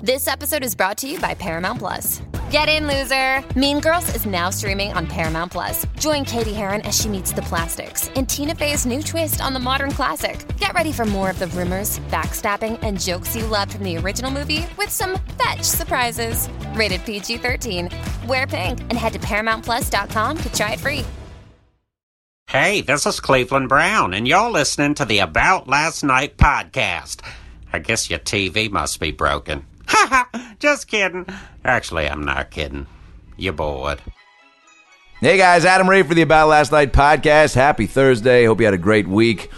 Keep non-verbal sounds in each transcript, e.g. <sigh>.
This episode is brought to you by Paramount Plus. Get in, loser! Mean Girls is now streaming on Paramount Plus. Join Cady Heron as she meets the plastics in Tina Fey's new twist on the modern classic. Get ready for more of the rumors, backstabbing, and jokes you loved from the original movie with some fetch surprises. Rated PG 13. Wear pink and head to ParamountPlus.com to try it free. Hey, this is Cleveland Brown, and you're listening to the About Last Night podcast. I guess your TV must be broken. Ha <laughs> ha! Just kidding. Actually, I'm not kidding. You're bored. Hey guys, Adam Ray for the About Last Night podcast. Happy Thursday. Hope you had a great week.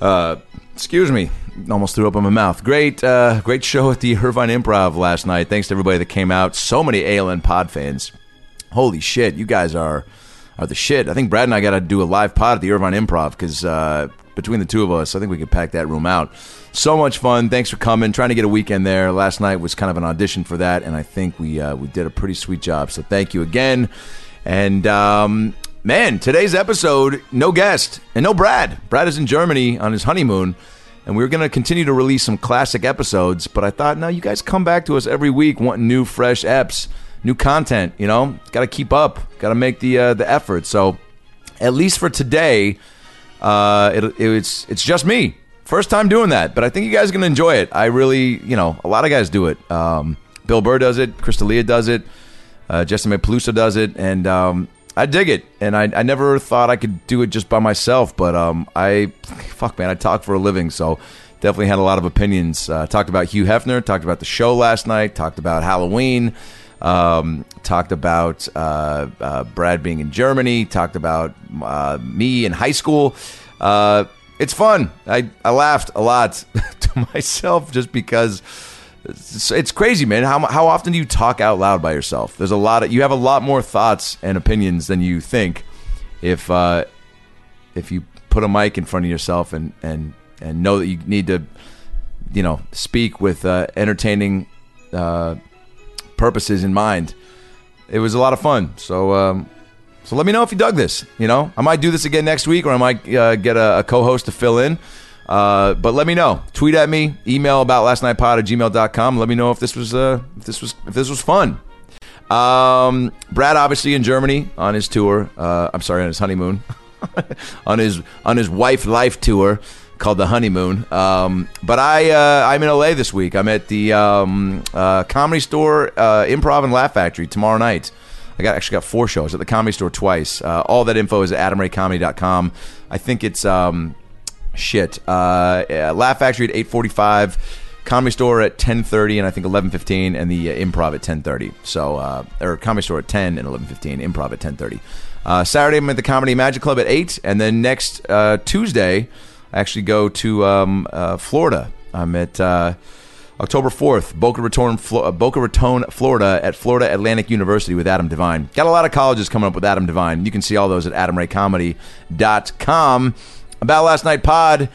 Uh, excuse me, almost threw up in my mouth. Great, uh, great show at the Irvine Improv last night. Thanks to everybody that came out. So many ALN pod fans. Holy shit, you guys are are the shit. I think Brad and I got to do a live pod at the Irvine Improv because uh, between the two of us, I think we could pack that room out. So much fun. Thanks for coming. Trying to get a weekend there. Last night was kind of an audition for that, and I think we uh, we did a pretty sweet job. So thank you again. And um, man, today's episode, no guest and no Brad. Brad is in Germany on his honeymoon, and we are going to continue to release some classic episodes. But I thought, no, you guys come back to us every week wanting new, fresh eps, new content. You know, got to keep up, got to make the uh, the effort. So at least for today, uh, it, it's it's just me. First time doing that, but I think you guys are to enjoy it. I really, you know, a lot of guys do it. Um, Bill Burr does it, Chris D'Elia does it, uh, Jessica Pelusa does it, and um, I dig it. And I, I never thought I could do it just by myself, but um, I, fuck man, I talk for a living, so definitely had a lot of opinions. Uh, talked about Hugh Hefner, talked about the show last night, talked about Halloween, um, talked about uh, uh, Brad being in Germany, talked about uh, me in high school. Uh, it's fun. I, I laughed a lot <laughs> to myself just because it's, it's crazy, man. How, how often do you talk out loud by yourself? There's a lot of you have a lot more thoughts and opinions than you think if uh, if you put a mic in front of yourself and and and know that you need to you know speak with uh, entertaining uh, purposes in mind. It was a lot of fun. So um, so let me know if you dug this. You know, I might do this again next week, or I might uh, get a, a, co-host to fill in. Uh, but let me know. Tweet at me. Email about last night pod at gmail.com. Let me know if this was uh, if this was if this was fun. Um, Brad obviously in Germany on his tour. Uh, I'm sorry, on his honeymoon, <laughs> on his on his wife life tour called the honeymoon. Um, but I uh, I'm in LA this week. I'm at the um, uh, Comedy Store, uh, Improv and Laugh Factory tomorrow night. I got actually got four shows at the Comedy Store twice. Uh, all that info is at adamraycomedy.com. I think it's um, shit. Uh, Laugh Factory at eight forty five. Comedy Store at 10:30 and I think 11:15 and the uh, Improv at 10:30. So or Comedy Store at 10 and 11:15, Improv at 10:30. Uh, Saturday I'm at the Comedy Magic Club at 8 and then next Tuesday I actually go to um, uh, Florida. I'm at uh, October 4th, Boca Raton, Flo- Boca Raton, Florida, at Florida Atlantic University with Adam DeVine. Got a lot of colleges coming up with Adam DeVine. You can see all those at adamraycomedy.com. About Last Night Pod,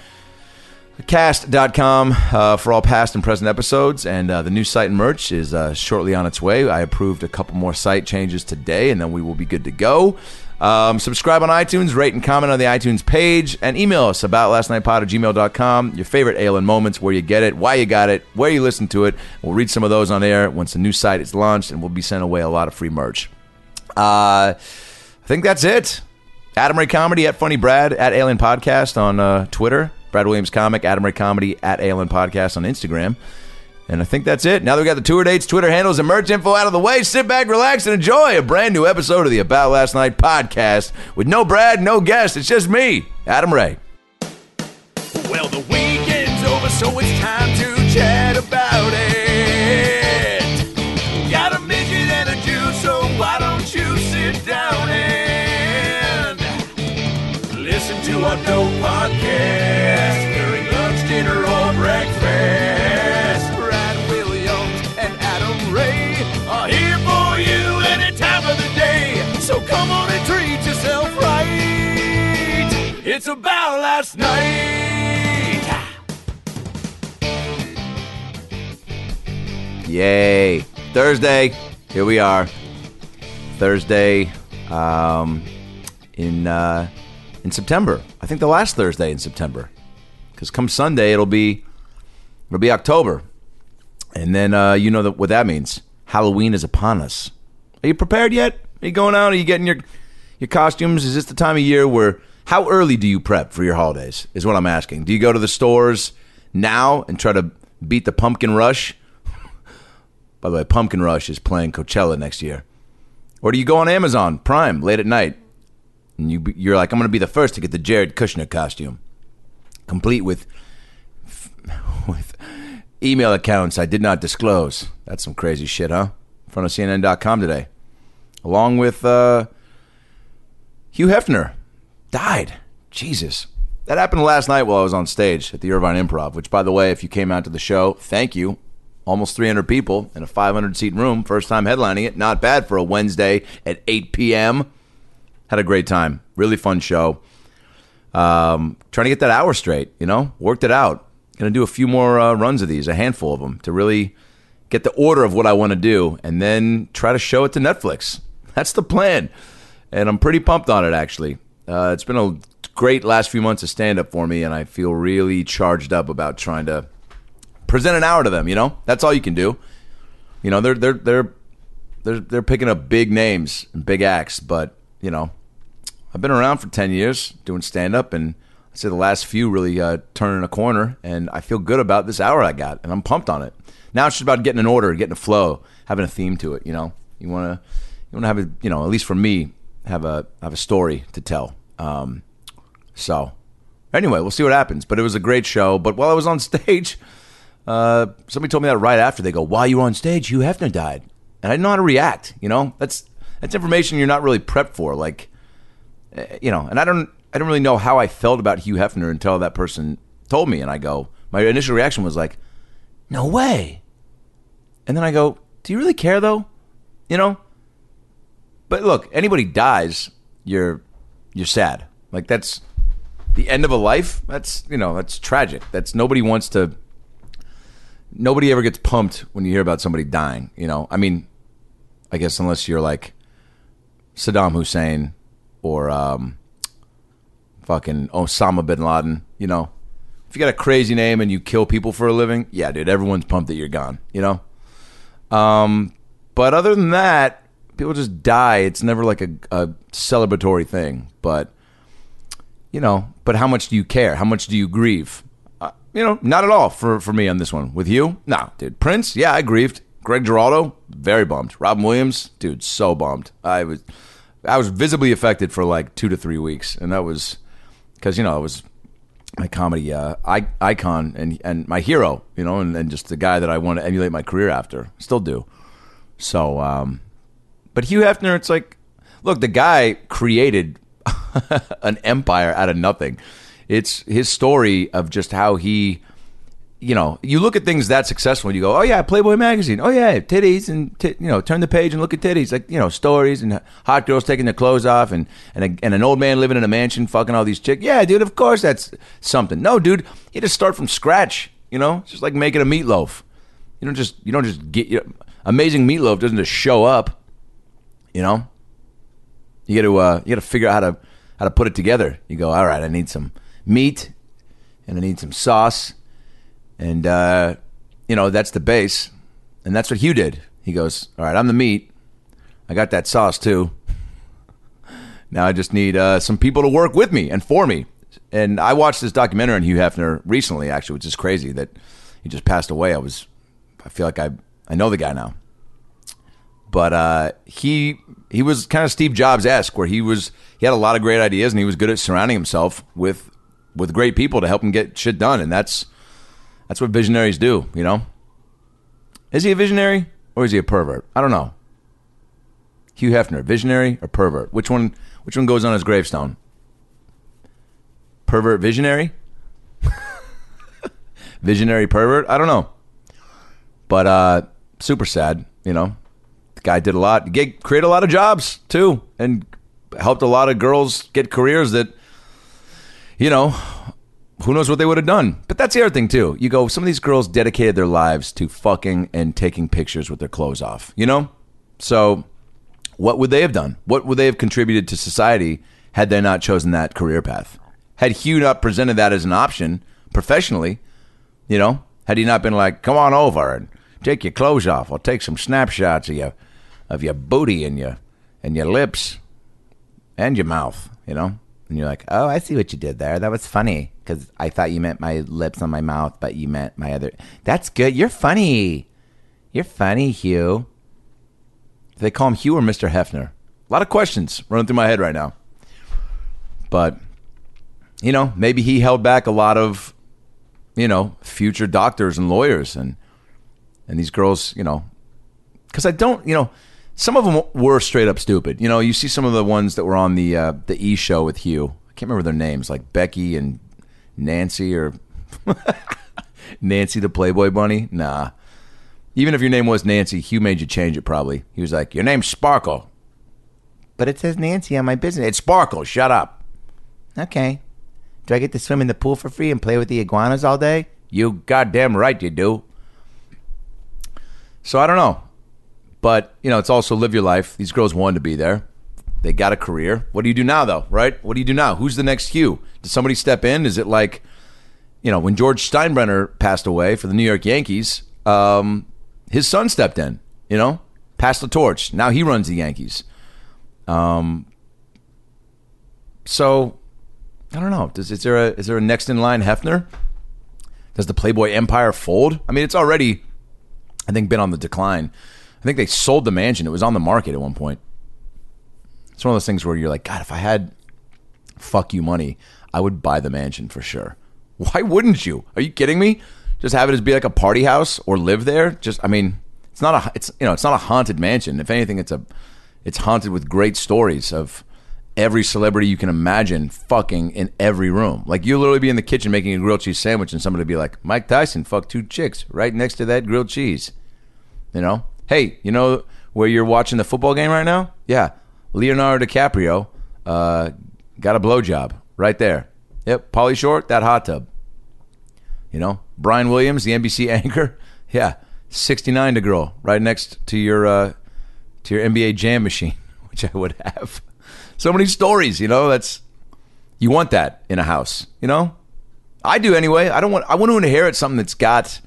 cast.com uh, for all past and present episodes. And uh, the new site and merch is uh, shortly on its way. I approved a couple more site changes today, and then we will be good to go. Um, subscribe on iTunes, rate and comment on the iTunes page, and email us about lastnightpod at gmail.com. Your favorite ALN moments, where you get it, why you got it, where you listen to it. We'll read some of those on air once the new site is launched, and we'll be sending away a lot of free merch. Uh, I think that's it. Adam Ray Comedy at Funny Brad at ALN Podcast on uh, Twitter. Brad Williams Comic, Adam Ray Comedy at ALN Podcast on Instagram. And I think that's it. Now that we got the tour dates, Twitter handles, and merch info out of the way, sit back, relax, and enjoy a brand new episode of the About Last Night podcast with no Brad, no guest. It's just me, Adam Ray. Well, the weekend's over, so it's time to chat about it. Got a midget and a Jew, so why don't you sit down and listen to our dope podcast So come on and treat yourself right. It's about last night. Yay. Thursday. Here we are. Thursday um, in uh, in September. I think the last Thursday in September. Because come Sunday it'll be it'll be October. And then uh, you know what that means. Halloween is upon us. Are you prepared yet? Are you going out? Are you getting your your costumes? Is this the time of year where how early do you prep for your holidays? Is what I'm asking. Do you go to the stores now and try to beat the pumpkin rush? <laughs> By the way, Pumpkin Rush is playing Coachella next year. Or do you go on Amazon Prime late at night and you you're like, I'm going to be the first to get the Jared Kushner costume, complete with <laughs> with email accounts I did not disclose. That's some crazy shit, huh? In front of CNN.com today, along with uh, Hugh Hefner, died. Jesus. That happened last night while I was on stage at the Irvine Improv, which, by the way, if you came out to the show, thank you almost 300 people in a 500 seat room. First time headlining it. Not bad for a Wednesday at 8 p.m. Had a great time. Really fun show. Um, trying to get that hour straight, you know, worked it out. Going to do a few more uh, runs of these, a handful of them, to really get the order of what I want to do and then try to show it to Netflix. That's the plan. And I'm pretty pumped on it, actually. Uh, it's been a great last few months of stand up for me, and I feel really charged up about trying to present an hour to them. You know, that's all you can do. You know, they're they're they're they're they're picking up big names and big acts, but you know, I've been around for ten years doing stand up, and I say the last few really uh, turning a corner, and I feel good about this hour I got, and I'm pumped on it. Now it's just about getting an order, getting a flow, having a theme to it. You know, you want to want to have a you know at least for me have a have a story to tell. Um, so anyway, we'll see what happens. But it was a great show. But while I was on <laughs> stage. Uh, somebody told me that right after. They go, "While you were on stage, Hugh Hefner died," and I didn't know how to react. You know, that's that's information you're not really prepped for. Like, eh, you know, and I don't I don't really know how I felt about Hugh Hefner until that person told me, and I go, my initial reaction was like, "No way," and then I go, "Do you really care though?" You know. But look, anybody dies, you're you're sad. Like that's the end of a life. That's you know that's tragic. That's nobody wants to nobody ever gets pumped when you hear about somebody dying. You know, I mean, I guess unless you're like Saddam Hussein or um, fucking Osama bin Laden. You know, if you got a crazy name and you kill people for a living, yeah, dude, everyone's pumped that you're gone. You know, um, but other than that, people just die. It's never like a, a celebratory thing, but. You know, but how much do you care? How much do you grieve? you know, not at all for, for me on this one. With you, no, dude. Prince, yeah, I grieved. Greg Giraldo, very bummed. Robin Williams, dude, so bummed. I was, I was visibly affected for like two to three weeks, and that was because you know it was my comedy uh, icon and and my hero, you know, and, and just the guy that I want to emulate my career after. Still do. So, um, but Hugh Hefner, it's like, look, the guy created <laughs> an empire out of nothing it's his story of just how he you know, you look at things that successful and you go, oh yeah, Playboy magazine, oh yeah, titties and t- you know, turn the page and look at titties, like you know, stories and hot girls taking their clothes off and and, a, and an old man living in a mansion fucking all these chicks. Yeah, dude, of course that's something. No, dude, you just start from scratch. You know, it's just like making a meatloaf. You don't just you don't just get you know, amazing meatloaf doesn't just show up. You know, you got to uh, you got to figure out how to how to put it together. You go, all right, I need some meat, and I need some sauce, and uh, you know that's the base, and that's what Hugh did. He goes, "All right, I'm the meat. I got that sauce too. Now I just need uh, some people to work with me and for me." And I watched this documentary on Hugh Hefner recently, actually, which is crazy that he just passed away. I was I feel like I I know the guy now. But uh, he he was kind of Steve Jobs esque, where he was he had a lot of great ideas and he was good at surrounding himself with with great people to help him get shit done, and that's that's what visionaries do, you know. Is he a visionary or is he a pervert? I don't know. Hugh Hefner, visionary or pervert? Which one? Which one goes on his gravestone? Pervert, visionary, <laughs> visionary, pervert. I don't know, but uh, super sad. You know, guy did a lot, get create a lot of jobs too, and helped a lot of girls get careers that, you know, who knows what they would have done. But that's the other thing too. You go, some of these girls dedicated their lives to fucking and taking pictures with their clothes off. You know, so what would they have done? What would they have contributed to society had they not chosen that career path? Had Hugh not presented that as an option professionally, you know, had he not been like, "Come on over and take your clothes off. I'll take some snapshots of your of your booty and your and your lips and your mouth," you know, and you're like, "Oh, I see what you did there. That was funny because I thought you meant my lips on my mouth, but you meant my other. That's good. You're funny. You're funny, Hugh." Do they call him Hugh or Mr. Hefner? A lot of questions running through my head right now. But, you know, maybe he held back a lot of, you know, future doctors and lawyers and and these girls, you know, because I don't, you know, some of them were straight up stupid. You know, you see some of the ones that were on the uh, the E show with Hugh. I can't remember their names, like Becky and Nancy or <laughs> Nancy the Playboy Bunny. Nah, even if your name was Nancy, Hugh made you change it probably. He was like, Your name's Sparkle. But it says Nancy on my business. It's Sparkle. Shut up. Okay. Do I get to swim in the pool for free and play with the iguanas all day? You goddamn right you do. So I don't know. But, you know, it's also live your life. These girls wanted to be there. They got a career. What do you do now, though, right? What do you do now? Who's the next Hugh? Does somebody step in? Is it like, you know, when George Steinbrenner passed away for the New York Yankees, um, his son stepped in, you know, passed the torch. Now he runs the Yankees. Um, so I don't know. Does is there a is there a next in line Hefner? Does the Playboy empire fold? I mean, it's already, I think, been on the decline. I think they sold the mansion. It was on the market at one point. It's one of those things where you're like, God, if I had fuck you money, I would buy the mansion for sure. <laughs> Why wouldn't you? Are you kidding me? Just have it as be like a party house or live there. Just, I mean, it's not a, it's you know, it's not a haunted mansion. If anything, it's a, it's haunted with great stories of every celebrity you can imagine fucking in every room. Like you literally be in the kitchen making a grilled cheese sandwich, and somebody be like, "Mike Tyson fucked two chicks right next to that grilled cheese." You know, hey, you know where you're watching the football game right now? Yeah, Leonardo DiCaprio uh, got a blowjob right there. Yep, Pauly Shore, that hot tub. You know, Brian Williams, the NBC <laughs> anchor. Yeah, 69 to girl right next to your uh, to your NBA Jam machine, <laughs> which I would have. So many stories, you know. That's you want that in a house, you know. I do anyway. I don't want. I want to inherit something that's got.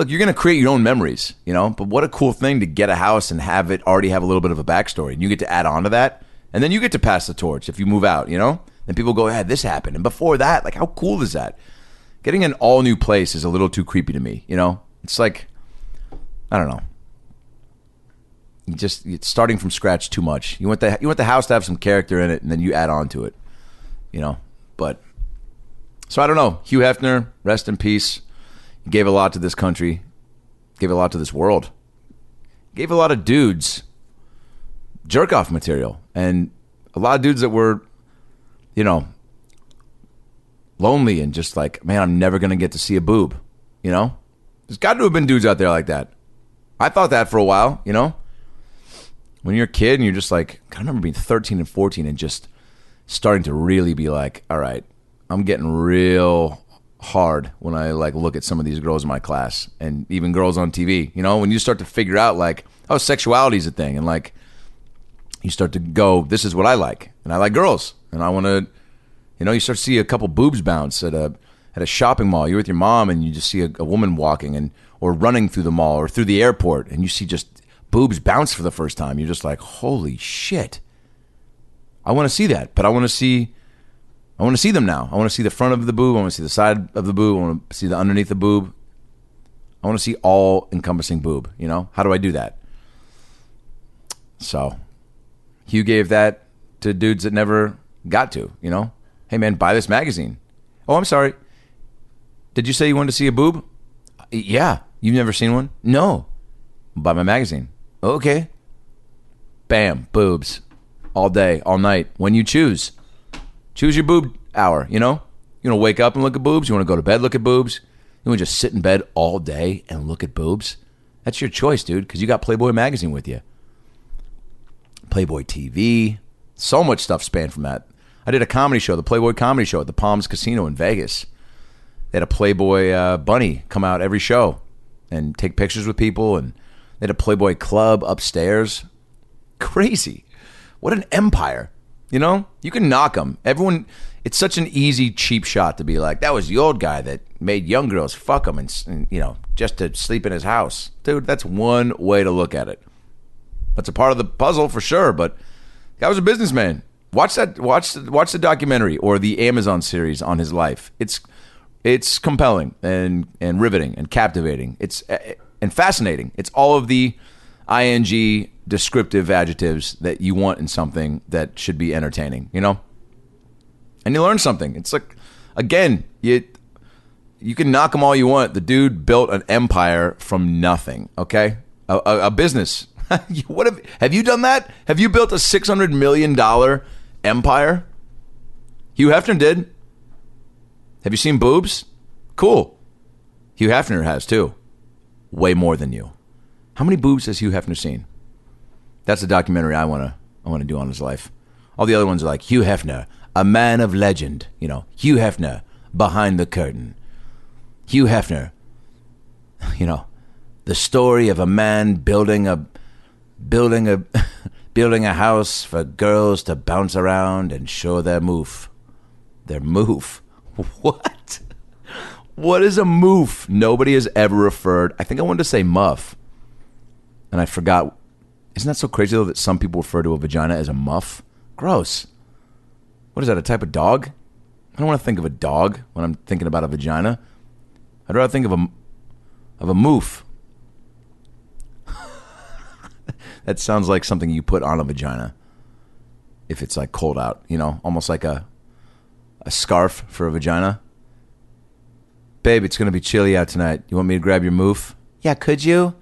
Look, you're going to create your own memories, you know. But what a cool thing to get a house and have it already have a little bit of a backstory, and you get to add on to that, and then you get to pass the torch if you move out, you know. Then people go, "Yeah, this happened," and before that, like, how cool is that? Getting an all new place is a little too creepy to me, you know. It's like, I don't know you just it's starting from scratch too much. You want the you want the house to have some character in it, and then you add on to it. You know, but so I don't know. Hugh Hefner, rest in peace. Gave a lot to this country, gave a lot to this world, gave a lot of dudes jerk off material, and a lot of dudes that were, you know, lonely and just like, man, I'm never gonna get to see a boob. You know, there's got to have been dudes out there like that. I thought that for a while. You know when you're a kid and you're just like, I remember being 13 and 14 and just starting to really be like, all right, I'm getting real hard when I like look at some of these girls in my class and even girls on TV. You know, when you start to figure out like, oh, sexuality is a thing, and like you start to go, this is what I like, and I like girls, and I want to, you know, you start to see a couple boobs bounce at a at a shopping mall. You're with your mom, and you just see a, a woman walking and or running through the mall or through the airport, and you see just boobs bounce for the first time, you're just like, holy shit. I want to see that, but I want to see I want to see them now. I want to see the front of the boob, I want to see the side of the boob, I want to see the underneath the boob. I want to see all encompassing boob. You know, how do I do that? So, Hugh gave that to dudes that never got to. You know, hey man, buy this magazine. Oh, I'm sorry. Did you say you wanted to see a boob? Yeah. You've never seen one? No. Buy my magazine. Okay. Bam, boobs. All day, all night. When you choose. Choose your boob hour, you know? You want to wake up and look at boobs? You want to go to bed, look at boobs? You want to just sit in bed all day and look at boobs? That's your choice, dude, because you got Playboy magazine with you. Playboy TV. So much stuff spanned from that. I did a comedy show, the Playboy Comedy Show at the Palms Casino in Vegas. They had a Playboy uh, bunny come out every show and take pictures with people, and they had a Playboy club upstairs. Crazy. What an empire. You know, you can knock them. Everyone, it's such an easy, cheap shot to be like, that was the old guy that made young girls fuck him and, and, you know, just to sleep in his house. Dude, that's one way to look at it. That's a part of the puzzle for sure, but guy was a businessman. Watch that. Watch watch the documentary or the Amazon series on his life. It's it's compelling and and riveting and captivating. It's uh, and fascinating. It's all of the ing descriptive adjectives that you want in something that should be entertaining. You know, and you learn something. It's like again, you you can knock him all you want. The dude built an empire from nothing. Okay, a, a, a business. <laughs> what have have you done that? Have you built a six hundred million dollar empire? Hugh Hefner did. Have you seen boobs? Cool. Hugh Hefner has too. Way more than you. How many boobs has Hugh Hefner seen? That's the documentary I wanna I wanna do on his life. All the other ones are like Hugh Hefner, a man of legend. You know, Hugh Hefner behind the curtain. Hugh Hefner. You know, the story of a man building a building a <laughs> building a house for girls to bounce around and show their move. Their move. <laughs> What? What is a moof? Nobody has ever referred. I think I wanted to say muff, and I forgot. Isn't that so crazy though that some people refer to a vagina as a muff? Gross. What is that? A type of dog? I don't want to think of a dog when I'm thinking about a vagina. I'd rather think of a of a moof. <laughs> that sounds like something you put on a vagina if it's like cold out. You know, almost like a a scarf for a vagina. Babe, it's gonna be chilly out tonight. You want me to grab your moof? Yeah, could you?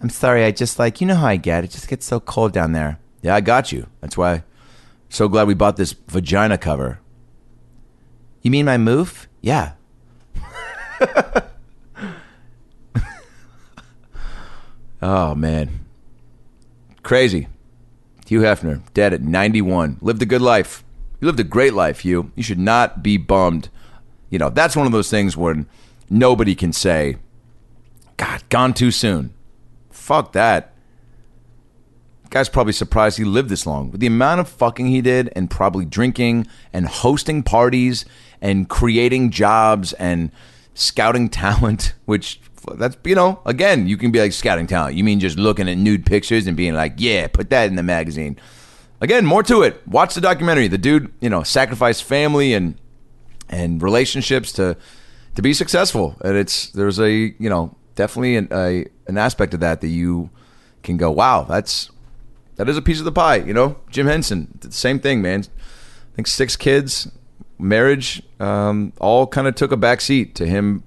I'm sorry, I just like you know how I get. It just gets so cold down there. Yeah, I got you. That's why. So glad we bought this vagina cover. You mean my moof? Yeah. <laughs> oh man, crazy. Hugh Hefner dead at 91. Lived a good life. You lived a great life, Hugh. You should not be bummed. You know, that's one of those things when nobody can say, God, gone too soon. Fuck that. Guy's probably surprised he lived this long. With the amount of fucking he did, and probably drinking and hosting parties and creating jobs and scouting <laughs> talent, which that's, you know, again, you can be like scouting talent. You mean just looking at nude pictures and being like, yeah, put that in the magazine. Again, more to it. Watch the documentary. The dude, you know, sacrificed family and and relationships to to be successful. And it's there's a you know definitely an, a an aspect of that that you can go, wow, that's that is a piece of the pie. You know, Jim Henson, same thing, man. I think six kids, marriage, um, all kind of took a back seat to him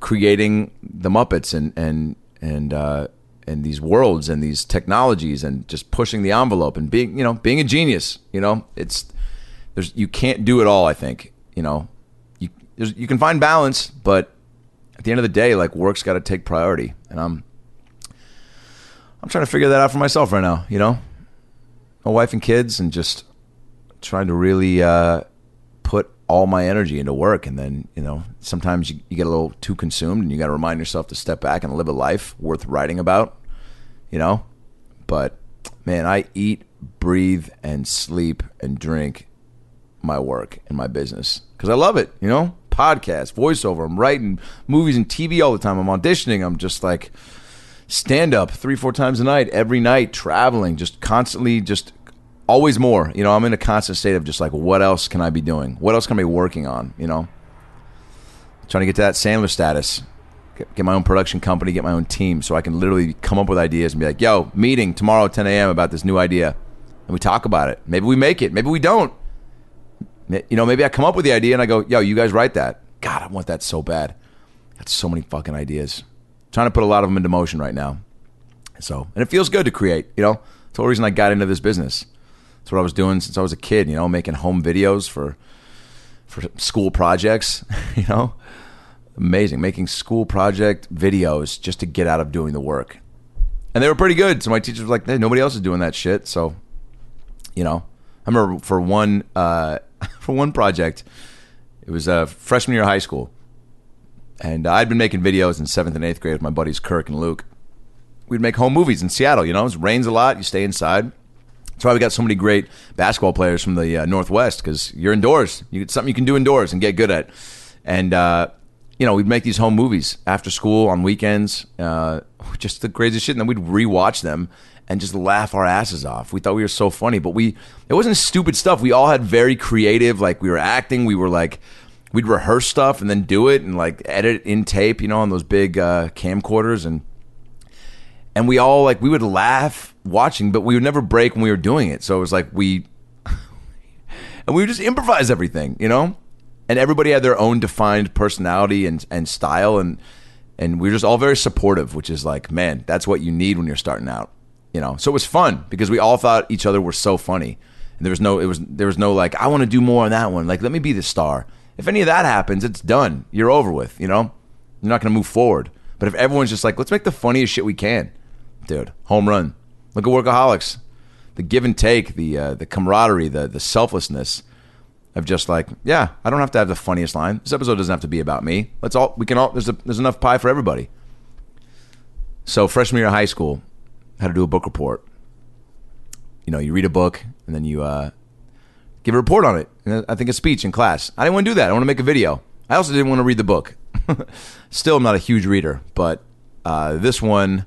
creating the Muppets and and and uh, and these worlds and these technologies and just pushing the envelope and being you know being a genius. You know, it's there's you can't do it all. I think you know you you can find balance, but at the end of the day, like work's got to take priority, and I'm I'm trying to figure that out for myself right now. You know, my wife and kids, and just trying to really uh, put all my energy into work. And then you know, sometimes you, you get a little too consumed, and you got to remind yourself to step back and live a life worth writing about. You know, but man, I eat, breathe, and sleep and drink my work and my business because I love it. You know, podcast, voiceover. I'm writing movies and TV all the time. I'm auditioning. I'm just like stand up three, four times a night, every night, traveling, just constantly, just always more. You know, I'm in a constant state of just like, what else can I be doing? What else can I be working on? You know, trying to get to that Sandler status. get, my own production company, get my own team, so I can literally come up with ideas and be like, "Yo, meeting tomorrow at 10 a.m. about this new idea," and we talk about it. Maybe we make it, maybe we don't. You know, maybe I come up with the idea and I go, "Yo, you guys write that." God, I want that so bad. Got so many fucking ideas. Trying to put a lot of them into motion right now. So, and it feels good to create. You know, it's the whole reason I got into this business. It's what I was doing since I was a kid. You know, making home videos for for school projects. <laughs> You know, amazing making school project videos just to get out of doing the work, and they were pretty good. So my teachers were like, hey, nobody else is doing that shit. So, you know, I remember for one uh, <laughs> for one project, it was uh, freshman year of high school, and I'd been making videos in seventh and eighth grade with my buddies Kirk and Luke. We'd make home movies in Seattle. You know, it rains a lot. You stay inside. That's why we got so many great basketball players from the uh, Northwest because you're indoors. You it's something you can do indoors and get good at. And uh, you know, we'd make these home movies after school on weekends, uh, <laughs> just the craziest shit. And then we'd rewatch them and just laugh our asses off. We thought we were so funny, but we it wasn't stupid stuff. We all had very creative. Like we were acting. We were like we'd rehearse stuff and then do it and like edit in tape, you know, on those big uh, camcorders and and we all like we would laugh watching, but we would never break when we were doing it. So it was like we <laughs> and we would just improvise everything, you know. And everybody had their own defined personality and and style, and and we were just all very supportive, which is like, man, that's what you need when you're starting out, you know. So it was fun because we all thought each other were so funny, and there was no it was there was no like I want to do more on that one, like let me be the star. If any of that happens, it's done. You're over with, you know. You're not going to move forward. But if everyone's just like, let's make the funniest shit we can, dude, home run. Look at workaholics, the give and take, the uh, the camaraderie, the the selflessness of just like, yeah, I don't have to have the funniest line. This episode doesn't have to be about me. Let's all we can all there's a, there's enough pie for everybody. So freshman year of high school, had to do a book report. You know, you read a book and then you uh, give a report on it. I think a speech in class. I didn't want to do that. I want to make a video. I also didn't want to read the book. <laughs> Still, I'm not a huge reader, but uh, this one,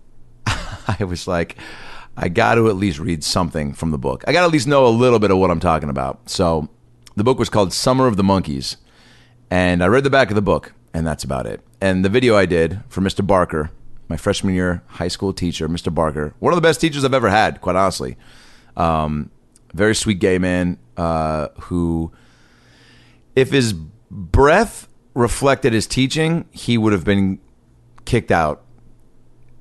<laughs> I was like, I got to at least read something from the book. I got to at least know a little bit of what I'm talking about. So, the book was called Summer of the Monkeys, and I read the back of the book, and that's about it. And the video I did for Mr. Barker, my freshman year high school teacher, Mr. Barker, one of the best teachers I've ever had, quite honestly. Um, very sweet gay man uh, who, if his breath reflected his teaching, he would have been kicked out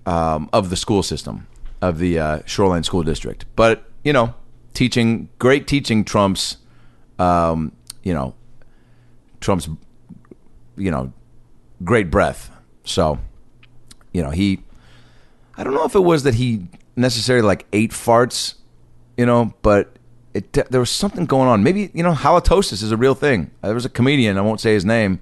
um, of the school system of the uh, Shoreline School District. But you know, teaching great teaching trumps, um, you know, trumps, you know, great breath. So, you know, he. I don't know if it was that he necessarily like ate farts, you know, but it there was something going on. Maybe you know, halitosis is a real thing. There was a comedian, I won't say his name,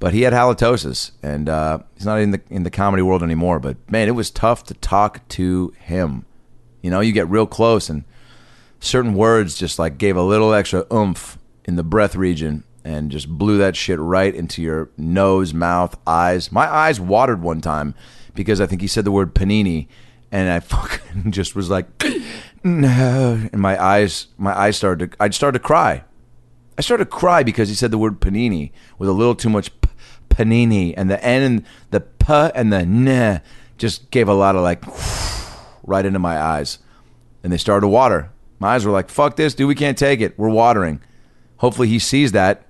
but he had halitosis, and uh, he's not in the in the comedy world anymore. But man, it was tough to talk to him. You know, you get real close, and certain words just like gave a little extra oomph in the breath region, and just blew that shit right into your nose, mouth, eyes. My eyes watered one time because I think he said the word panini, and I <laughs> fucking just was like, <clears throat> no, and my eyes, my eyes started. to, I'd started to cry. I started to cry because he said the word panini with a little too much p- panini, and the n and the p and the n just gave a lot of like <sniffs> right into my eyes, and they started to water. My eyes were like, "Fuck this, dude! We can't take it. We're watering." Hopefully, he sees that,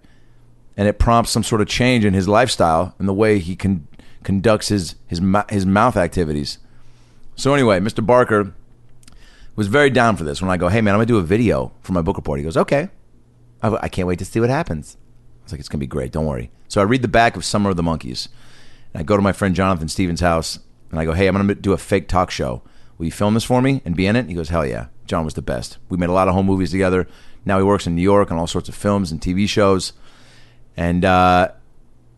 and it prompts some sort of change in his lifestyle and the way he con- conducts his his his mouth activities. So anyway, Mr. Barker was very down for this. When I go, "Hey man, I'm gonna do a video for my book report," he goes, "Okay." I, I can't wait to see what happens. I was like, it's to be great. Don't worry. So I read the back of Summer of the Monkeys. And I go to my friend Jonathan Stevens' house and I go, hey, I'm to do a fake talk show. Will you film this for me and be in it? He goes, hell yeah. John was the best. We made a lot of home movies together. Now he works in New York on all sorts of films and TV shows. And uh,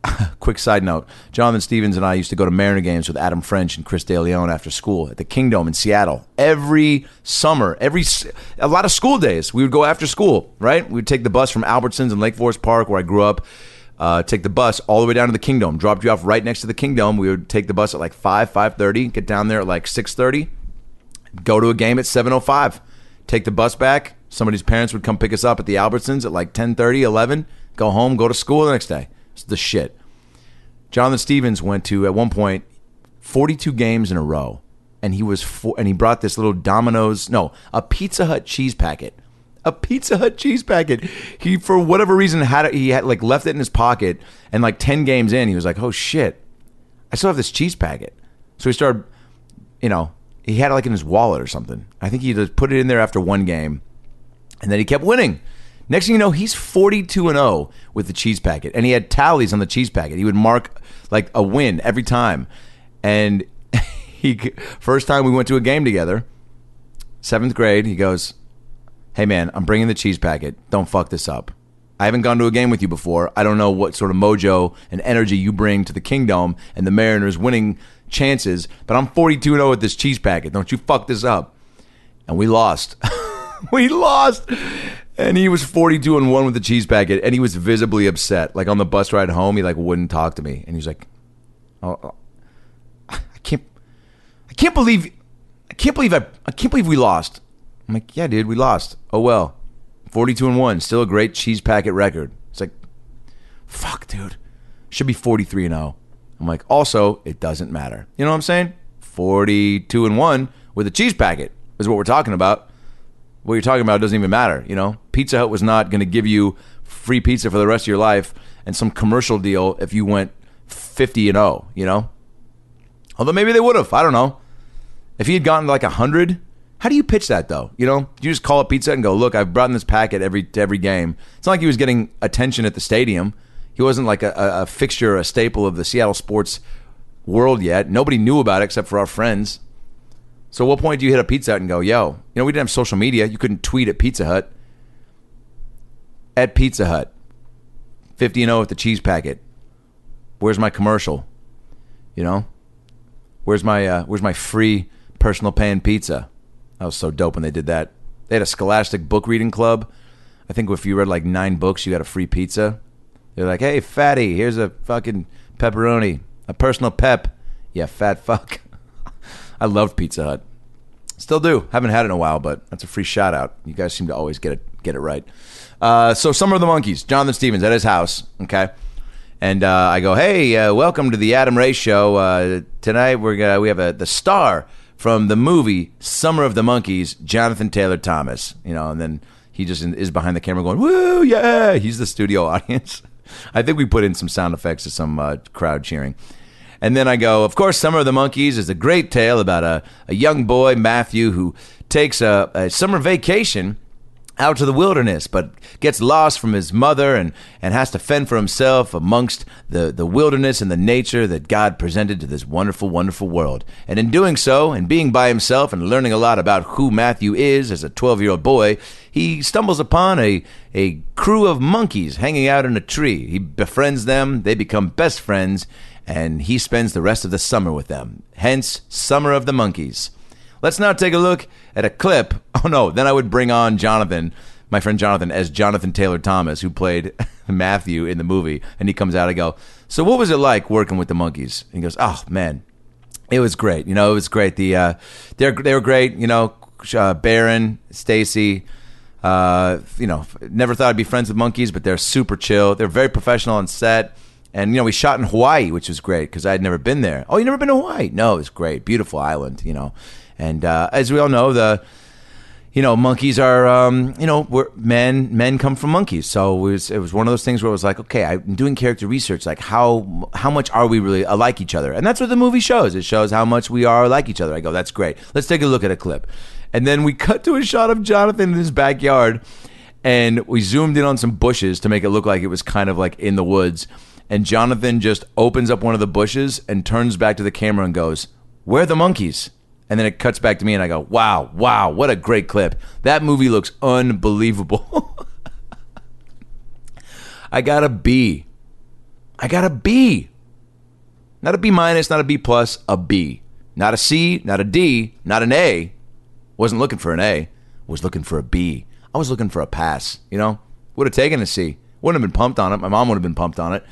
<laughs> quick side note Jonathan Stevens and I used to go to Mariner games with Adam French and Chris DeLeon after school at the Kingdome in Seattle. Every summer, every a lot of school days, we would go after school, right? We would take the bus from Albertsons in Lake Forest Park, where I grew up, uh, take the bus all the way down to the Kingdome, dropped you off right next to the Kingdome. We would take the bus at like 5, 5.30, get down there at like 6.30, go to a game at 7.05, take the bus back. Somebody's parents would come pick us up at the Albertsons at like 10.30, 11, go home, go to school the next day. The shit. Jonathan Stevens went to at one point 42 games in a row, and he was for, and he brought this little Domino's, no, a Pizza Hut cheese packet, a Pizza Hut cheese packet. He for whatever reason had it, he had like left it in his pocket, and like 10 games in, he was like, oh shit, I still have this cheese packet. So he started, you know, he had it like in his wallet or something. I think he just put it in there after one game, and then he kept winning. Next thing you know, he's 42 and 0 with the cheese packet, and he had tallies on the cheese packet. He would mark like a win every time. And <laughs> he first time we went to a game together, seventh grade, he goes, "Hey man, I'm bringing the cheese packet. Don't fuck this up. I haven't gone to a game with you before. I don't know what sort of mojo and energy you bring to the Kingdome and the Mariners winning chances, but I'm 42 0 with this cheese packet. Don't you fuck this up." And we lost. <laughs> we lost. And he was 42 and 1 with the cheese packet and he was visibly upset. Like on the bus ride home, he like wouldn't talk to me. And he was like, "Oh, oh, I can't I can't believe I can't believe I I can't believe we lost." I'm like, "Yeah, dude, we lost. Oh well. 42 and 1, still a great cheese packet record." It's like, "Fuck, dude. Should be 43 and 0." I'm like, "Also, it doesn't matter." You know what I'm saying? 42 and 1 with a cheese packet is what we're talking about what you're talking about doesn't even matter. You know, Pizza Hut was not going to give you free pizza for the rest of your life and some commercial deal if you went 50 and 0. You know, although maybe they would have. I don't know. If he had gotten like hundred, how do you pitch that though? You know, you just call up Pizza and go, "Look, I've brought in this packet every every game." It's not like he was getting attention at the stadium. He wasn't like a, a, a fixture, a staple of the Seattle sports world yet. Nobody knew about it except for our friends. So, at what point do you hit a Pizza Hut and go, yo, you know, we didn't have social media. You couldn't tweet at Pizza Hut. At Pizza Hut, 50 and 0 with the cheese packet. Where's my commercial? You know? Where's my uh, where's my free personal pan pizza? That was so dope when they did that. They had a scholastic book reading club. I think if you read like nine books, you got a free pizza. They're like, hey, fatty, here's a fucking pepperoni, a personal pep. Yeah, fat fuck. <laughs> I loved Pizza Hut. Still do. Haven't had it in a while, but that's a free shout out. You guys seem to always get it get it right. Uh, so Summer of the Monkeys, Jonathan Stevens at his house. Okay. And uh, I go, hey, uh, welcome to the Adam Ray Show. Uh, tonight we're gonna, we have a, the star from the movie Summer of the Monkeys, Jonathan Taylor Thomas. You know, and then he just is behind the camera going, woo, yeah. He's the studio <laughs> audience. I think we put in some sound effects to some uh, crowd cheering. And then I go, of course, Summer of the Monkeys is a great tale about a, a young boy, Matthew, who takes a, a summer vacation out to the wilderness, but gets lost from his mother and, and has to fend for himself amongst the, the wilderness and the nature that God presented to this wonderful, wonderful world. And in doing so, and being by himself and learning a lot about who Matthew is as a 12 year old boy, he stumbles upon a, a crew of monkeys hanging out in a tree. He befriends them, they become best friends, and he spends the rest of the summer with them. Hence, Summer of the Monkeys. Let's now take a look at a clip. <laughs> Oh no, then I would bring on Jonathan, my friend Jonathan, as Jonathan Taylor Thomas, who played <laughs> Matthew in the movie. And he comes out, I go, So what was it like working with the monkeys? And he goes, Oh man, it was great. You know, it was great. The uh, they're they were great. You know, uh, Baron, Stacy. Uh, you know, never thought I'd be friends with monkeys, but they're super chill. They're very professional on set. And you know, we shot in Hawaii, which was great because I had never been there. Oh, you never been to Hawaii? No, it's great, beautiful island. You know, and uh, as we all know, the you know monkeys are um, you know we're, men men come from monkeys. So it was it was one of those things where it was like, okay, I'm doing character research. Like how how much are we really alike each other? And that's what the movie shows. It shows how much we are like each other. I go, that's great. Let's take a look at a clip. And then we <laughs> cut to a shot of Jonathan in his backyard, and we zoomed in on some bushes to make it look like it was kind of like in the woods and Jonathan just opens up one of the bushes and turns back to the camera and goes, Where are the monkeys? And then it cuts back to me and I go, Wow, wow, what a great clip. That movie looks unbelievable. <laughs> I got a B. I got a B. Not a B minus, not a B plus, a B. Not a C, not a D, not an A. Wasn't looking for an A. Was looking for a B. I was looking for a pass, you know? Would have taken a C. Wouldn't have been pumped on it. My mom would have been pumped on it.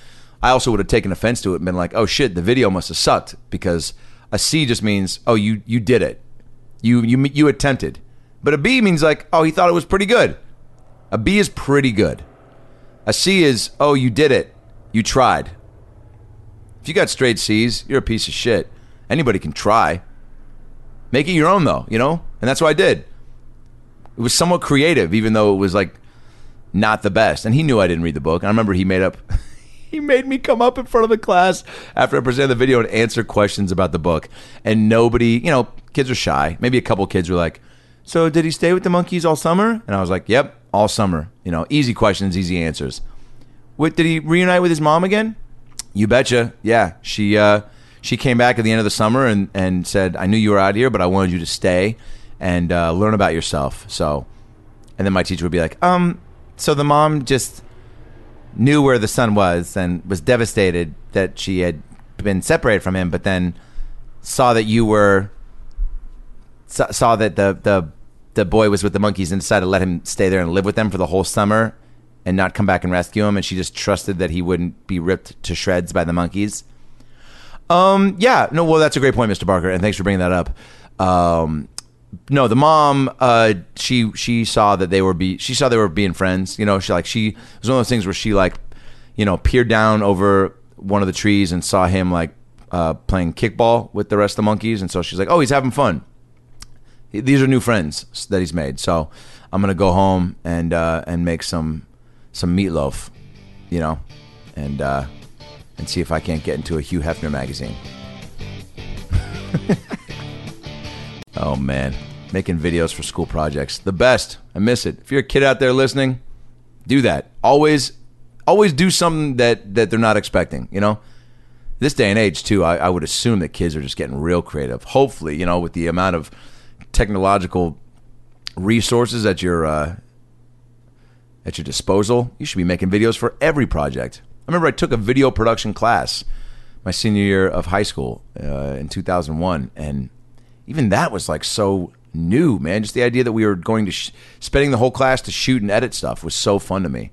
I also would have taken offense to it and been like, "Oh shit, the video must have sucked," because a C just means, "Oh, you you did it, you you you attempted," but a B means like, "Oh, he thought it was pretty good." A B is pretty good. A C is, "Oh, you did it, you tried." If you got straight C's, you're a piece of shit. Anybody can try. Make it your own though, you know? And that's what I did. It was somewhat creative, even though it was like not the best. And he knew I didn't read the book. I remember he made up he made me come up in front of the class after I presented the video and answer questions about the book. And nobody, you know, kids are shy. Maybe a couple kids were like, So did he stay with the monkeys all summer? And I was like, Yep, all summer. You know, easy questions, easy answers. What did he reunite with his mom again? You betcha. Yeah. She uh she came back at the end of the summer and, and said, I knew you were out here, but I wanted you to stay and uh, learn about yourself. So and then my teacher would be like, um, so the mom just knew where the son was and was devastated that she had been separated from him, but then saw that you were saw, that the the the boy was with the monkeys and decided to let him stay there and live with them for the whole summer and not come back and rescue him and she just trusted that he wouldn't be ripped to shreds by the monkeys. Um yeah, no well that's a great point Mr. Barker and thanks for bringing that up. Um no, the mom, uh, she she saw that they were be she saw they were being friends. You know, she like she it was one of those things where she like, you know, peered down over one of the trees and saw him like uh, playing kickball with the rest of the monkeys, and so she's like, oh, he's having fun. These are new friends that he's made, so I'm gonna go home and uh, and make some some meatloaf, you know, and uh, and see if I can't get into a Hugh Hefner magazine. <laughs> Oh man, making videos for school projects, the best. I miss it. If you're a kid out there listening, do that. Always, always do something that that they're not expecting. You know, this day and age too. I, I would assume that kids are just getting real creative. Hopefully, you know, with the amount of technological resources at your uh, at your disposal, you should be making videos for every project. I remember I took a video production class my senior year of high school uh, in 2001, and even that was like so new, man. Just the idea that we were going to sh- spending the whole class to shoot and edit stuff was so fun to me.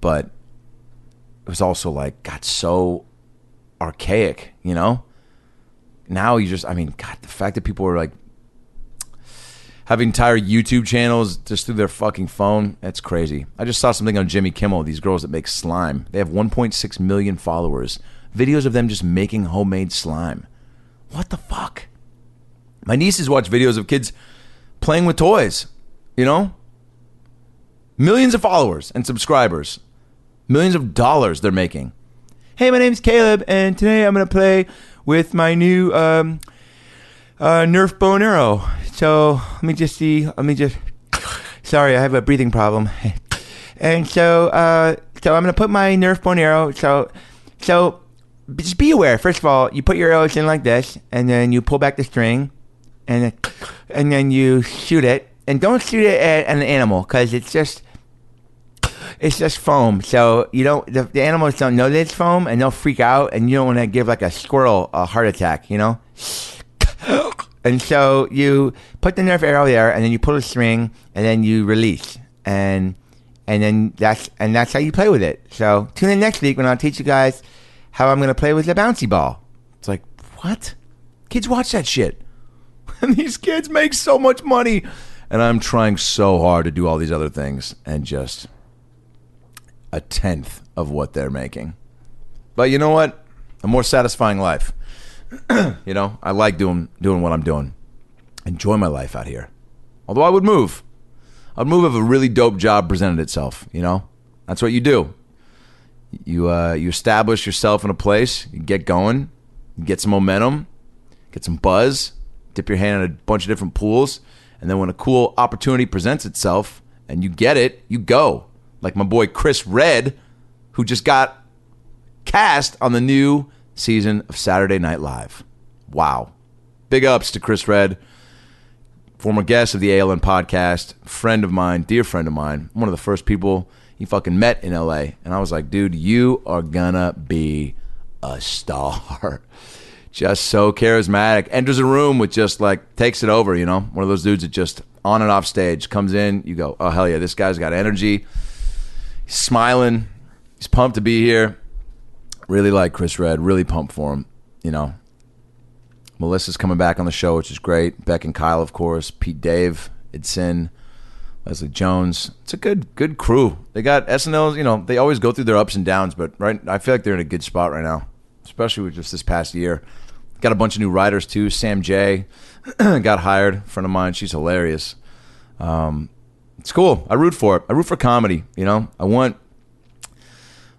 But it was also like got so archaic, you know? Now you just I mean, god, the fact that people are like having entire YouTube channels just through their fucking phone, that's crazy. I just saw something on Jimmy Kimmel, these girls that make slime. They have 1.6 million followers. Videos of them just making homemade slime. What the fuck? My nieces watch videos of kids playing with toys, you know? Millions of followers and subscribers, millions of dollars they're making. Hey, my name's Caleb, and today I'm going to play with my new um, uh, Nerf bow and arrow. So let me just see. Let me just. Sorry, I have a breathing problem. <laughs> And so, uh, so I'm to put my Nerf bow and arrow. So, so just be aware. First of all, you put your arrows in like this, and then you pull back the string, and then, and then you shoot it. And don't shoot it at an animal because it's just it's just foam. So you don't the, the animals don't know that it's foam and they'll freak out, and you don't want to give like a squirrel a heart attack, you know. And so you put the Nerf arrow there, and then you pull a string, and then you release, and and then that's and that's how you play with it. So tune in next week when I'll teach you guys how I'm going to play with the bouncy ball. It's like what? Kids watch that shit. <laughs> And these kids make so much money. And I'm trying so hard to do all these other things and just a tenth of what they're making. But you know what? A more satisfying life. <clears throat> you know, I like doing doing what I'm doing. Enjoy my life out here. Although I would move. I'd move if a really dope job presented itself, you know? That's what you do. You uh, you establish yourself in a place, you get going, you get some momentum, get some buzz, dip your hand in a bunch of different pools, and then when a cool opportunity presents itself and you get it, you go. Like my boy Chris Redd, who just got cast on the new season of Saturday Night Live. Wow. Big ups to Chris Redd, former guest of the ALN podcast, friend of mine, dear friend of mine, one of the first people he fucking met in LA. And I was like, dude, you are gonna be a star. <laughs> just so charismatic. Enters a room with just like takes it over, you know? One of those dudes that just on and off stage comes in, you go, oh hell yeah, this guy's got energy. He's smiling. He's pumped to be here. Really like Chris Redd. Really pumped for him. You know. Melissa's coming back on the show, which is great. Beck and Kyle, of course. Pete Dave, Idson, Leslie Jones. It's a good good crew. They got SNL. You know, they always go through their ups and downs, but right, I feel like they're in a good spot right now. especially with just this past year. Got a bunch of new writers too. Sam Jay <clears throat> got hired. Friend of mine. She's hilarious. Um, it's cool. I root for it. I root for comedy. You know, I want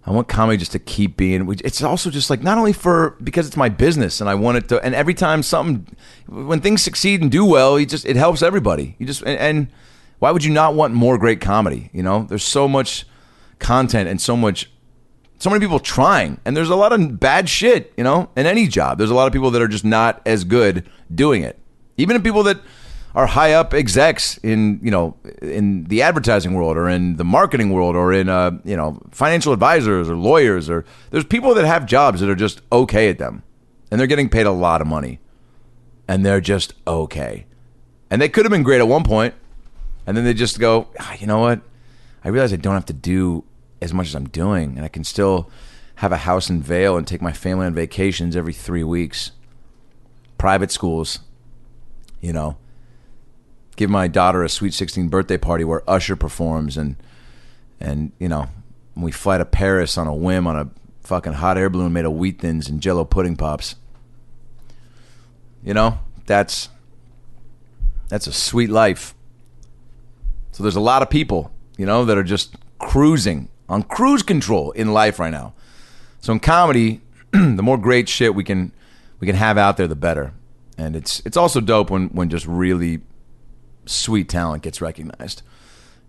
I want comedy just to keep being. It's also just like not only for because it's my business and I want it to. And every time something, when things succeed and do well, you just it helps everybody. You just and, and why would you not want more great comedy? You know, there's so much content and so much, so many people trying, and there's a lot of bad shit. You know, in any job, there's a lot of people that are just not as good doing it. Even people that are high up execs in you know in the advertising world or in the marketing world or in uh, you know financial advisors or lawyers or there's people that have jobs that are just okay at them and they're getting paid a lot of money and they're just okay and they could have been great at one point and then they just go ah, you know what I realize I don't have to do as much as I'm doing and I can still have a house in Vail and take my family on vacations every three weeks private schools you know give my daughter a sweet 16 birthday party where Usher performs and and you know we fly to Paris on a whim on a fucking hot air balloon made of wheat thins and jello pudding pops. You know, that's that's a sweet life. So there's a lot of people, you know, that are just cruising on cruise control in life right now. So in comedy, <clears throat> the more great shit we can we can have out there the better. And it's it's also dope when when just really sweet talent gets recognized.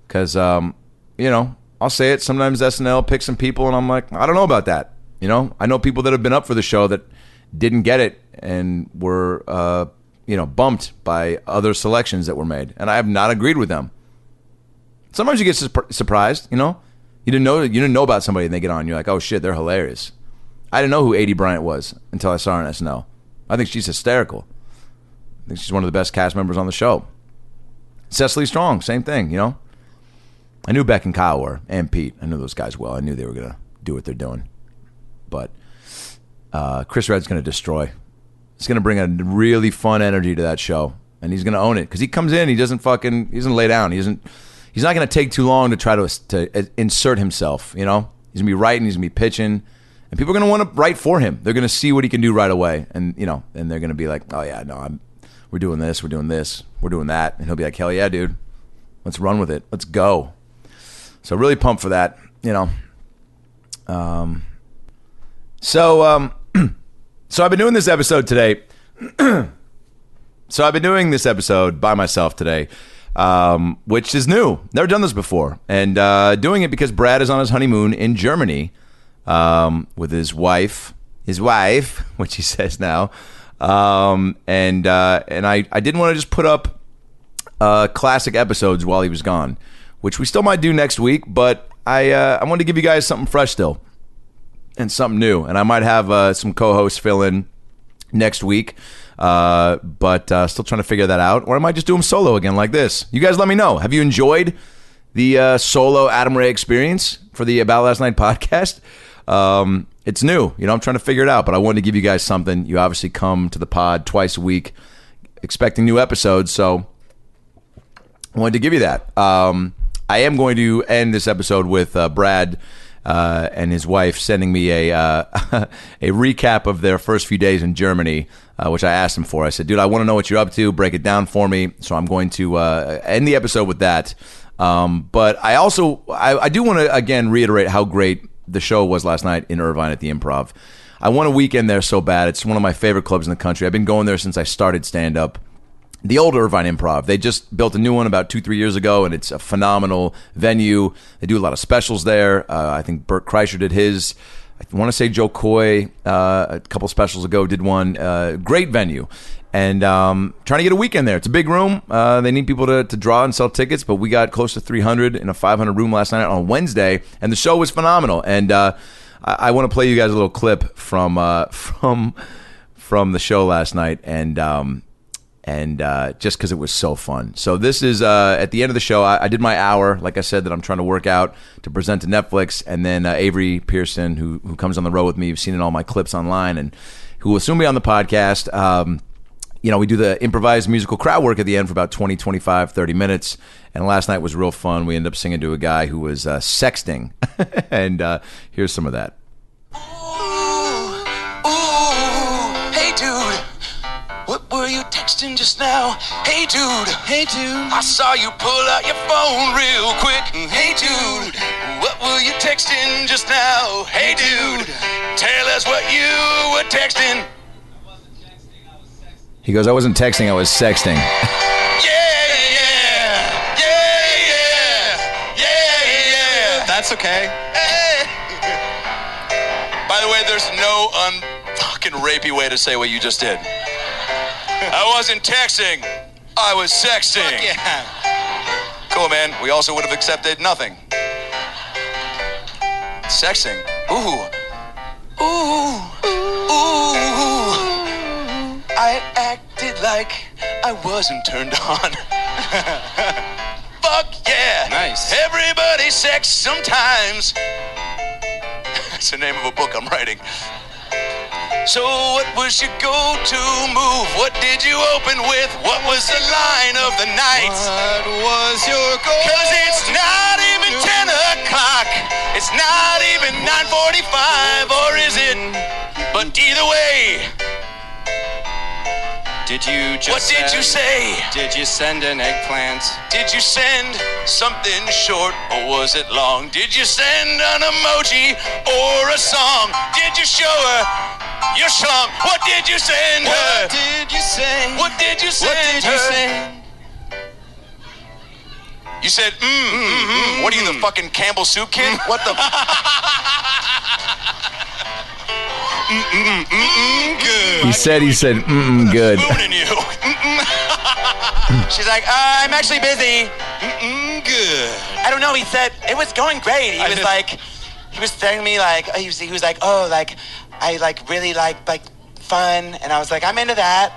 Because, um, you know, I'll say it. Sometimes SNL picks some people, and I'm like, I don't know about that. You know, I know people that have been up for the show that didn't get it and were, uh, you know, bumped by other selections that were made, and I have not agreed with them. Sometimes you get su- surprised. You know, you didn't know you didn't know about somebody, and they get on. You're like, oh shit, they're hilarious. I didn't know who Aidy Bryant was until I saw her on SNL. I think she's hysterical. I think she's one of the best cast members on the show. Cecily Strong, same thing, you know? I knew Beck and Kyle were, and Pete. I knew those guys well. I knew they were going to do what they're doing. But uh, Chris Redd's going to destroy. He's going to bring a really fun energy to that show, and he's going to own it because he comes in. He doesn't fucking. He doesn't lay down. He doesn't. He's not going to take too long to try to to insert himself. You know, he's going to be writing. He's going to be pitching, and people are going to want to write for him. They're going to see what he can do right away, and you know, and they're going to be like, "Oh yeah, no, I'm we're doing this, we're doing this, we're doing that. And he'll be like, hell yeah, dude. Let's run with it. Let's go. So really pumped for that, you know. Um, so, um, <clears throat> so I've been doing this episode today. <clears throat> so I've been doing this episode by myself today, um, which is new. Never done this before, and uh, doing it because Brad is on his honeymoon in Germany um, with his wife, his wife, <laughs> which he says now, um, and uh, and I, I didn't want to just put up uh, classic episodes while he was gone, which we still might do next week. But I uh, I wanted to give you guys something fresh still and something new, and I might have uh, some co-hosts fill in next week. Uh, but uh, still trying to figure that out, or I might just do them solo again like this. You guys, let me know. Have you enjoyed the uh, solo Adam Ray experience for the About Last Night podcast? Um, it's new. You know, I'm trying to figure it out, but I wanted to give you guys something. You obviously come to the pod twice a week expecting new episodes, so I wanted to give you that. Um, I am going to end this episode with uh, Brad uh, and his wife sending me a uh, <laughs> a recap of their first few days in Germany, uh, which I asked them for. I said, "Dude, I want to know what you're up to. Break it down for me." So I'm going to uh, end the episode with that. Um, but I also I, I do want to again reiterate how great the show was last night in Irvine at the Improv. I want a weekend there so bad. It's one of my favorite clubs in the country. I've been going there since I started stand up. The old Irvine Improv. They just built a new one about two, three years ago, and it's a phenomenal venue. They do a lot of specials there. Uh, I think Bert Kreischer did his. I want to say Jo Koy uh, a couple specials ago did one. Uh, great venue and um, trying to get a weekend there. It's a big room. Uh, they need people to, to draw and sell tickets, but we got close to 300 in a 500 room last night on Wednesday, and the show was phenomenal. And uh, I, I want to play you guys a little clip from uh, <laughs> from from the show last night, and um, and uh, just because it was so fun. So this is uh, at the end of the show. I, I, did my hour, like I said, that I'm trying to work out to present to Netflix, and then uh, Avery Pearson, who who comes on the road with me, you've seen in all my clips online, and who will soon be on the podcast. Um, you know, we do the improvised musical crowd work at the end for about 20, 25, 30 minutes. And last night was real fun. We ended up singing to a guy who was uh, sexting. <laughs> and uh, here's some of that. Texting just now? Hey dude, hey dude. I saw you pull out your phone real quick. Hey dude, what were you texting just now? Hey dude, tell us what you were texting. He goes, I wasn't texting, I was sexting. Yeah, yeah, yeah, yeah, yeah, yeah. That's okay. Hey. By the way, there's no un fucking rapey way to say what you just did. I wasn't texting. I was sexting. Yeah. Cool, man. We also would have accepted nothing. Sexting. Ooh. Ooh. Ooh. I acted like I wasn't turned on. <laughs> Fuck yeah. Nice. Everybody sex sometimes. <laughs> That's the name of a book I'm writing. So what was your go-to move? What did you open with? What was the line of the night? What was your goal? Cause it's not even 10 o'clock. It's not even 9.45, or is it? But either way, Did you just what did you say? Did you send an eggplant? Did you send something short or was it long? Did you send an emoji or a song? Did you show her your schlong? What did you send her? What did you say? What did you send What did you her? say? You said, mm, mm, mm. What are you, the fucking Campbell soup kid? What the? He said, he said, mm good. Spooning you. She's like, uh, I'm actually busy. Mm, good. I don't know. He said it was going great. He was like, he was telling me like, he was, he was like, oh, like, I like really like like fun, and I was like, I'm into that.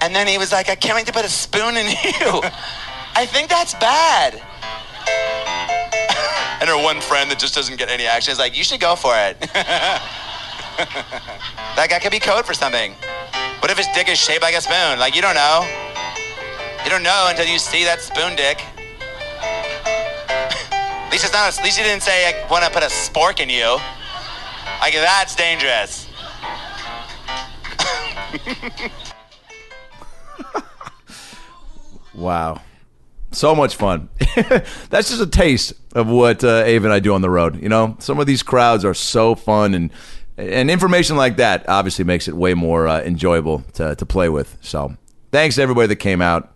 And then he was like, I can't wait to put a spoon in <laughs> you. I think that's bad. <laughs> And her one friend that just doesn't get any action is like, you should go for it. <laughs> that could be code for something. What if his dick is shaped like a spoon? Like you don't know. You don't know until you see that spoon dick. at least it's not. At least didn't say I want to put a spork in you. Like that's dangerous. Wow. So much fun. <laughs> That's just a taste of what uh, and I do on the road. You know, some of these crowds are so fun, and and information like that obviously makes it way more uh, enjoyable to, to play with. So, thanks to everybody that came out,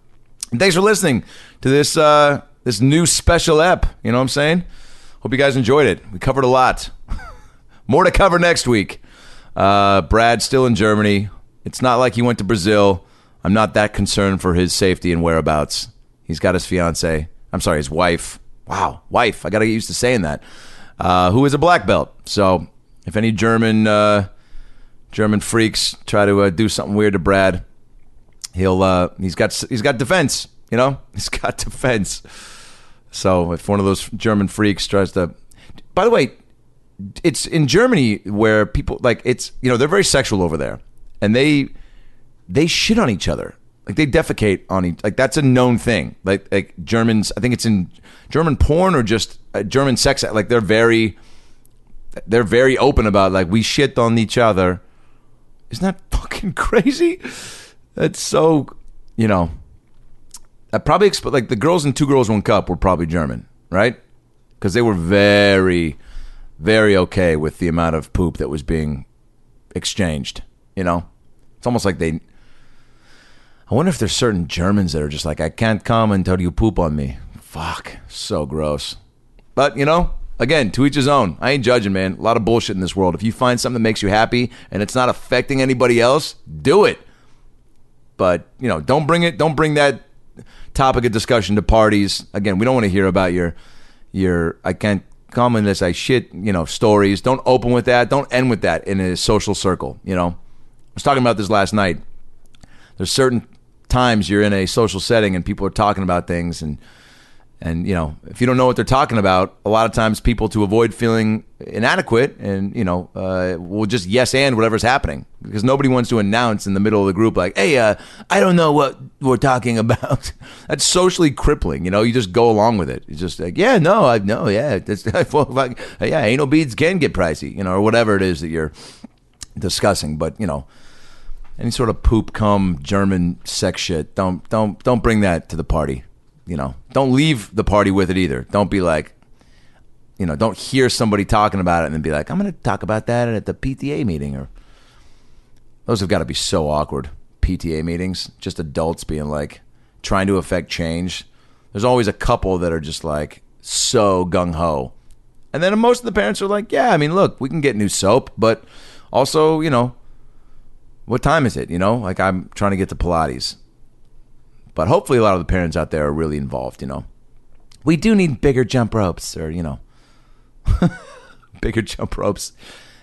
and thanks for listening to this uh, this new special ep. You know what I'm saying? Hope you guys enjoyed it. We covered a lot. <laughs> More to cover next week. Uh, Brad's still in Germany. It's not like he went to Brazil. I'm not that concerned for his safety and whereabouts. He's got his fiance. I'm sorry, his wife. Wow, wife. I got to get used to saying that. Uh, who is a black belt. So if any German uh, German freaks try to uh, do something weird to Brad, he'll uh, he's got he's got defense. You know, <laughs> he's got defense. So if one of those German freaks tries to, by the way, it's in Germany where people like it's you know they're very sexual over there, and they they shit on each other. Like they defecate on each. Like that's a known thing. Like like Germans, I think it's in German porn or just uh, German sex. Like they're very they're very open about like we shit on each other. Isn't that <laughs> fucking crazy? That's so you know. I probably exp- like the girls in Two Girls One Cup were probably German, right? Because they were very, very okay with the amount of poop that was being exchanged. You know, it's almost like they. I wonder if there's certain Germans that are just like, I can't come until you poop on me. Fuck, so gross. But you know, again, to each his own. I ain't judging, man. A lot of bullshit in this world. If you find something that makes you happy and it's not affecting anybody else, do it. But you know, don't bring it. Don't bring that topic of discussion to parties. Again, we don't want to hear about your your I can't come unless I shit. You know, stories. Don't open with that. Don't end with that in a social circle. You know, I was talking about this last night. There's certain times you're in a social setting and people are talking about things and and you know if you don't know what they're talking about a lot of times people to avoid feeling inadequate and you know uh, will just yes and whatever's happening because nobody wants to announce in the middle of the group like hey uh, i don't know what we're talking <laughs> about that's socially crippling you know you just go along with it it's just like yeah no i no yeah that's, <laughs> like, yeah anal beads can get pricey you know or whatever it is that you're discussing but you know any sort of poop cum German sex shit. Don't don't don't bring that to the party. You know, don't leave the party with it either. Don't be like, you know, don't hear somebody talking about it and then be like, I'm going to talk about that at the PTA meeting. Or those have got to be so awkward. PTA meetings, just adults being like trying to affect change. There's always a couple that are just like so gung ho. And then most of the parents are like, yeah, I mean, look, we can get new soap, but also, you know, what time is it? You know, like I'm trying to get to Pilates. But hopefully, a lot of the parents out there are really involved, you know. We do need bigger jump ropes, or, you know, <laughs> bigger jump ropes.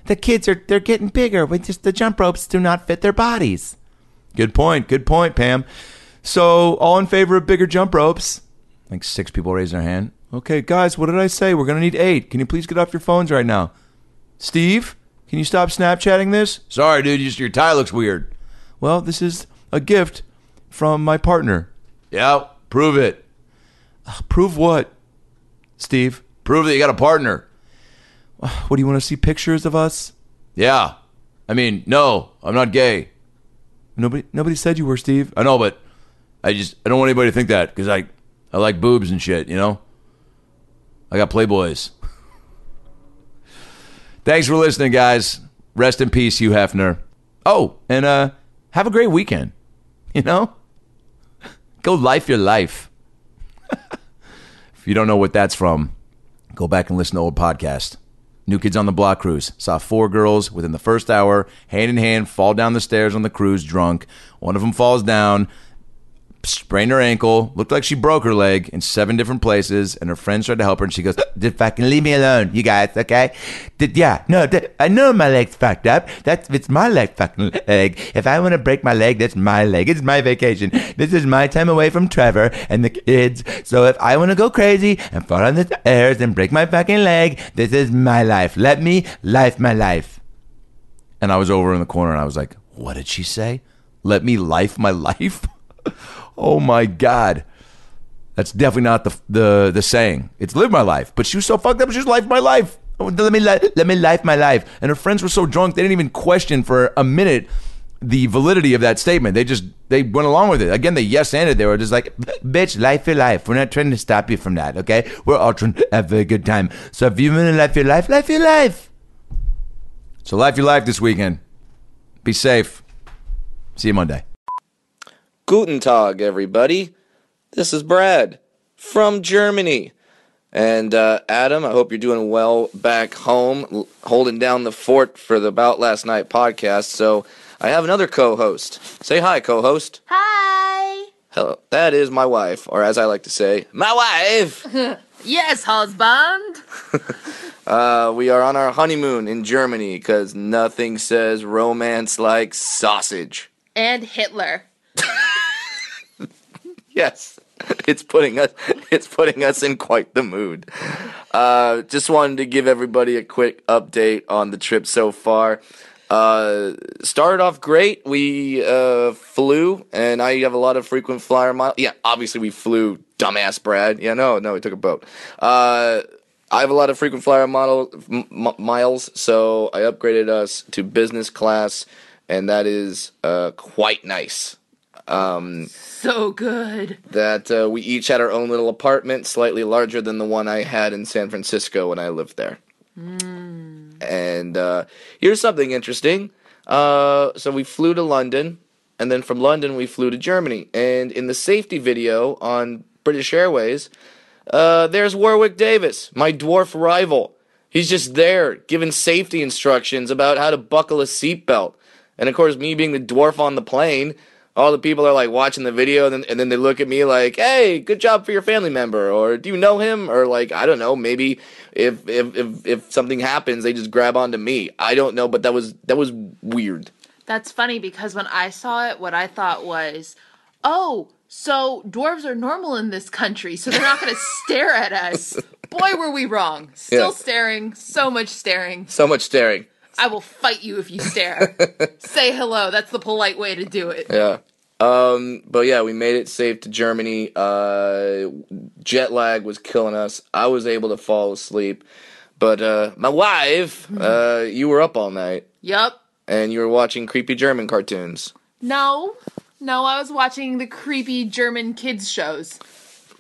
The kids are, they're getting bigger. We just, the jump ropes do not fit their bodies. Good point. Good point, Pam. So, all in favor of bigger jump ropes? Like six people raise their hand. Okay, guys, what did I say? We're to need eight. Can you please get off your phones right now? Steve, can you stop Snapchatting this? Sorry, dude, your tie looks weird. Well, this is a gift from my partner. Yeah, prove it. "Uh, Prove what? Steve, prove that you got a partner. What do you want to see pictures of us? Yeah. I mean, no, I'm not gay. Nobody nobody said you were, Steve. I know, but I just I don't want anybody to think that cuz I I like boobs and shit, you know? I got playboys. <laughs> Thanks for listening, guys. Rest in peace, Hugh Hefner. Oh, and uh have a great weekend. <laughs> You know? Go life your life. <laughs> if you don't know what that's from, go back and listen to old podcast. New Kids on the Block cruise. Saw four girls within the first hour, hand in hand, fall down the stairs on the cruise drunk. One of them falls down, sprained her ankle, looked like she broke her leg in seven different places, and her friends tried to help her, and she goes, "Just fucking leave me alone, you guys, okay? Did, yeah, no, I know my leg's fucked up. That's it's my leg fucking leg. If I want to break my leg, that's my leg. It's my vacation. This is my time away from Trevor and the kids. So if I want to go crazy and fall on the stairs and break my fucking leg, this is my life. Let me life my life." And I was over in the corner, and I was like, "What did she say? Let me life my <laughs> life." Oh my god. That's definitely not the the the saying. It's live my life. But she was so fucked up she was life my life. Let me let me life my life. And her friends were so drunk they didn't even question for a minute the validity of that statement. They just they went along with it. Again they yes anded they were just like bitch life your life. We're not trying to stop you from that okay? We're all trying to have a good time. So if you want to life your life life your life. So life your life this weekend. Be safe. See you monday Guten Tag, everybody. This is Brad from Germany. And uh, Adam, I hope you're doing well back home, l- holding down the fort for the About Last Night podcast. So I have another co host. Say hi, co host. Hi. Hello. That is my wife, or as I like to say, my wife. <laughs> Yes, husband. <laughs> Uh, we are on our honeymoon in Germany because nothing says romance like sausage. And Hitler. <laughs> Yes, <laughs> it's putting us it's putting us in quite the mood. Uh, just wanted to give everybody a quick update on the trip so far. Uh, started off great. We uh, flew, and I have a lot of frequent flyer miles. Yeah, obviously we flew, dumbass Brad. Yeah, no, no, we took a boat. Uh, I have a lot of frequent flyer model m- miles, so I upgraded us to business class, and that is uh, quite nice. Um, So good. that uh, we each had our own little apartment, slightly larger than the one I had in San Francisco when I lived there. And uh, here's something interesting. Uh, so we flew to London, and then from London we flew to Germany. And in the safety video on British Airways, uh, there's Warwick Davis, my dwarf rival. He's just there giving safety instructions about how to buckle a seatbelt. And of course, me being the dwarf on the plane, all the people are like watching the video, and then, and then they look at me like, "Hey, good job for your family member," or "Do you know him?" Or like, I don't know, maybe if if if, if something happens, they just grab onto me. I don't know, but that was that was weird. That's funny because when I saw it, what I thought was, oh, so dwarves are normal in this country, so they're not going <laughs> to stare at us. Boy, were we wrong. Still Yeah. staring. So much staring. So much staring. I will fight you if you stare. <laughs> Say hello. That's the polite way to do it. Yeah. Um, but yeah, we made it safe to Germany. Uh, jet lag was killing us. I was able to fall asleep, but uh, my wife, uh, you were up all night Yup. and you were watching creepy German cartoons. No, no, I was watching the creepy German kids shows.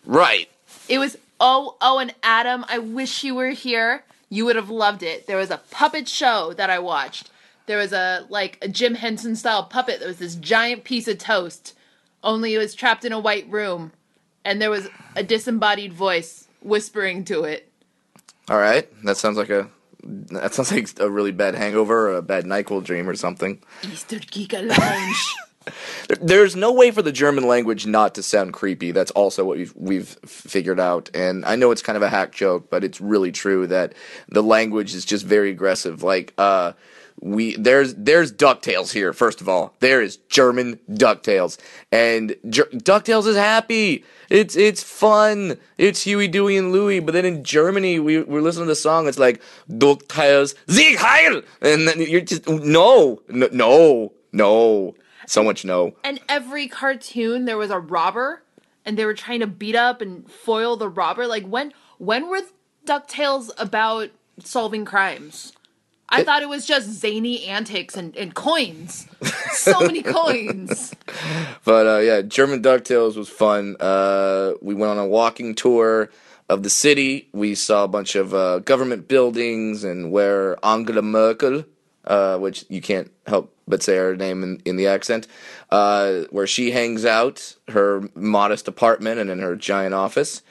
Right. It was oh oh and Adam, I wish you were here. You would have loved it. There was a puppet show that I watched. There was a like a Jim Henson style puppet that was this giant piece of toast. Only it was trapped in a white room and there was a disembodied voice whispering to it. All right. That sounds like a that sounds like a really bad hangover or a bad NyQuil dream or something. Easter Giga Lounge. <laughs> There's no way for the German language not to sound creepy. That's also what we've we've figured out. And I know it's kind of a hack joke, but it's really true that the language is just very aggressive. Like uh we there's there's Ducktales here. First of all, there is German Ducktales, and Ger- Ducktales is happy. It's it's fun. It's Huey, Dewey, and Louie. But then in Germany, we we're listening to the song. It's like Ducktales, Sieg Heil, and then you're just no, no, no, no. So much no. and every cartoon there was a robber and they were trying to beat up and foil the robber. Like when when were DuckTales about solving crimes? I thought it was just zany antics and, and coins. So many <laughs> coins. But uh, yeah, German Ducktales was fun. Uh, we went on a walking tour of the city. We saw a bunch of uh, government buildings and where Angela Merkel, uh, which you can't help but say her name in, in the accent, uh, where she hangs out, her modest apartment and in her giant office.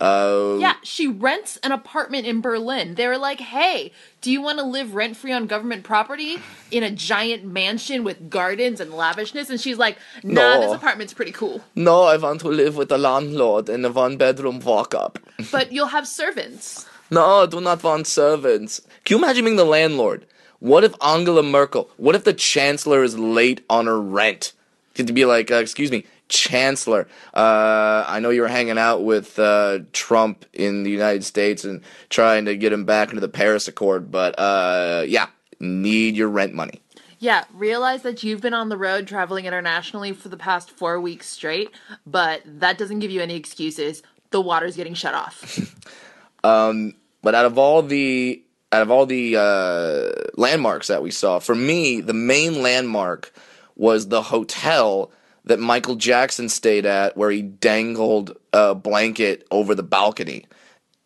Uh, Yeah, she rents an apartment in Berlin. They were like, hey, do you want to live rent free on government property in a giant mansion with gardens and lavishness? And she's like, nah, No. this apartment's pretty cool. No, I want to live with a landlord in a one bedroom walk up. <laughs> But you'll have servants. No, do not want servants. Can you imagine being the landlord? What if Angela Merkel, what if the chancellor is late on her rent? To be like, uh, excuse me, chancellor, uh, I know you were hanging out with uh, Trump in the United States and trying to get him back into the Paris Accord, but uh, yeah, need your rent money. Yeah, realize that you've been on the road traveling internationally for the past four weeks straight, but that doesn't give you any excuses. The water's getting shut off. <laughs> But out of all the out of all the uh, landmarks that we saw, for me, the main landmark was the hotel that Michael Jackson stayed at, where he dangled a blanket over the balcony.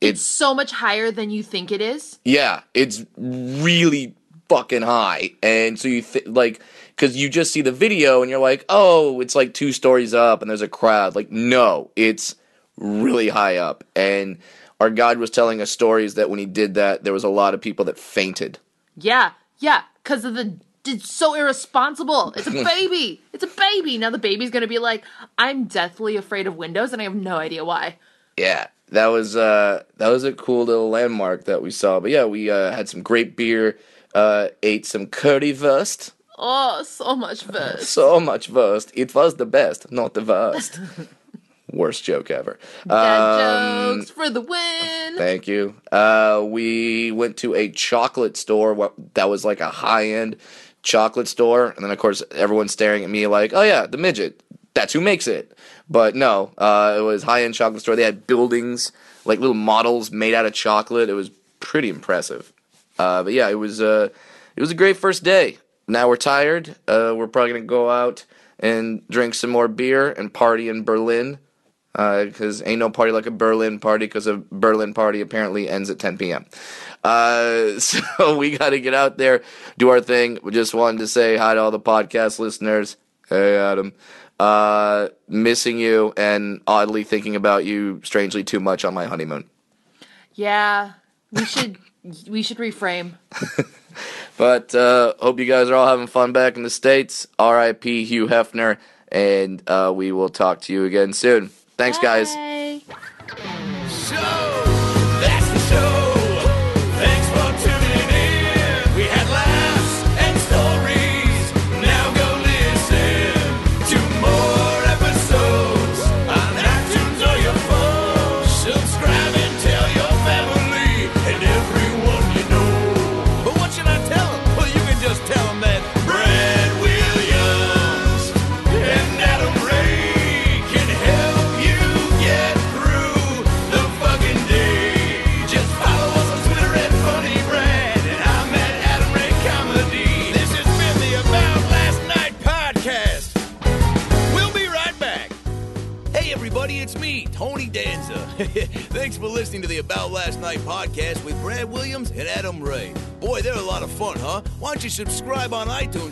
it's so much higher than you think it is. Yeah, it's really fucking high, and so you th- like because you just see the video and you're like, oh, it's like two stories up and there's a crowd. Like, no, it's really high up, and our guide was telling us stories that when he did that, there was a lot of people that fainted. Yeah, yeah, because of the. It's so irresponsible. It's a <laughs> baby. It's a baby. Now the baby's gonna be like, I'm deathly afraid of windows, and I have no idea why. Yeah, that was uh that was a cool little landmark that we saw. But yeah, we uh, had some great beer, uh, ate some currywurst. Oh, so much wurst. <laughs> So much wurst. It was the best, not the worst. <laughs> Worst joke ever. Dad Um, jokes for the win. Thank you. Uh, we went to a chocolate store that was like a high end chocolate store, and then of course everyone's staring at me like, "Oh yeah, the midget. That's who makes it." But no, uh, it was high end chocolate store. They had buildings like little models made out of chocolate. It was pretty impressive. Uh, but yeah, it was uh, it was a great first day. Now we're tired. Uh, we're probably gonna go out and drink some more beer and party in Berlin because ain't no party like a Berlin party because a Berlin party apparently ends at 10 p.m. Uh, <laughs> so we got to get out there, do our thing. We just wanted to say hi to all the podcast listeners. Hey, Adam. Uh, missing you and oddly thinking about you strangely too much on my honeymoon. Yeah, we should we should reframe. <laughs> But uh, hope you guys are all having fun back in the States. R.I.P. Hugh Hefner. And uh, we will talk to you again soon. Thanks, guys. Bye. So subscribe on iTunes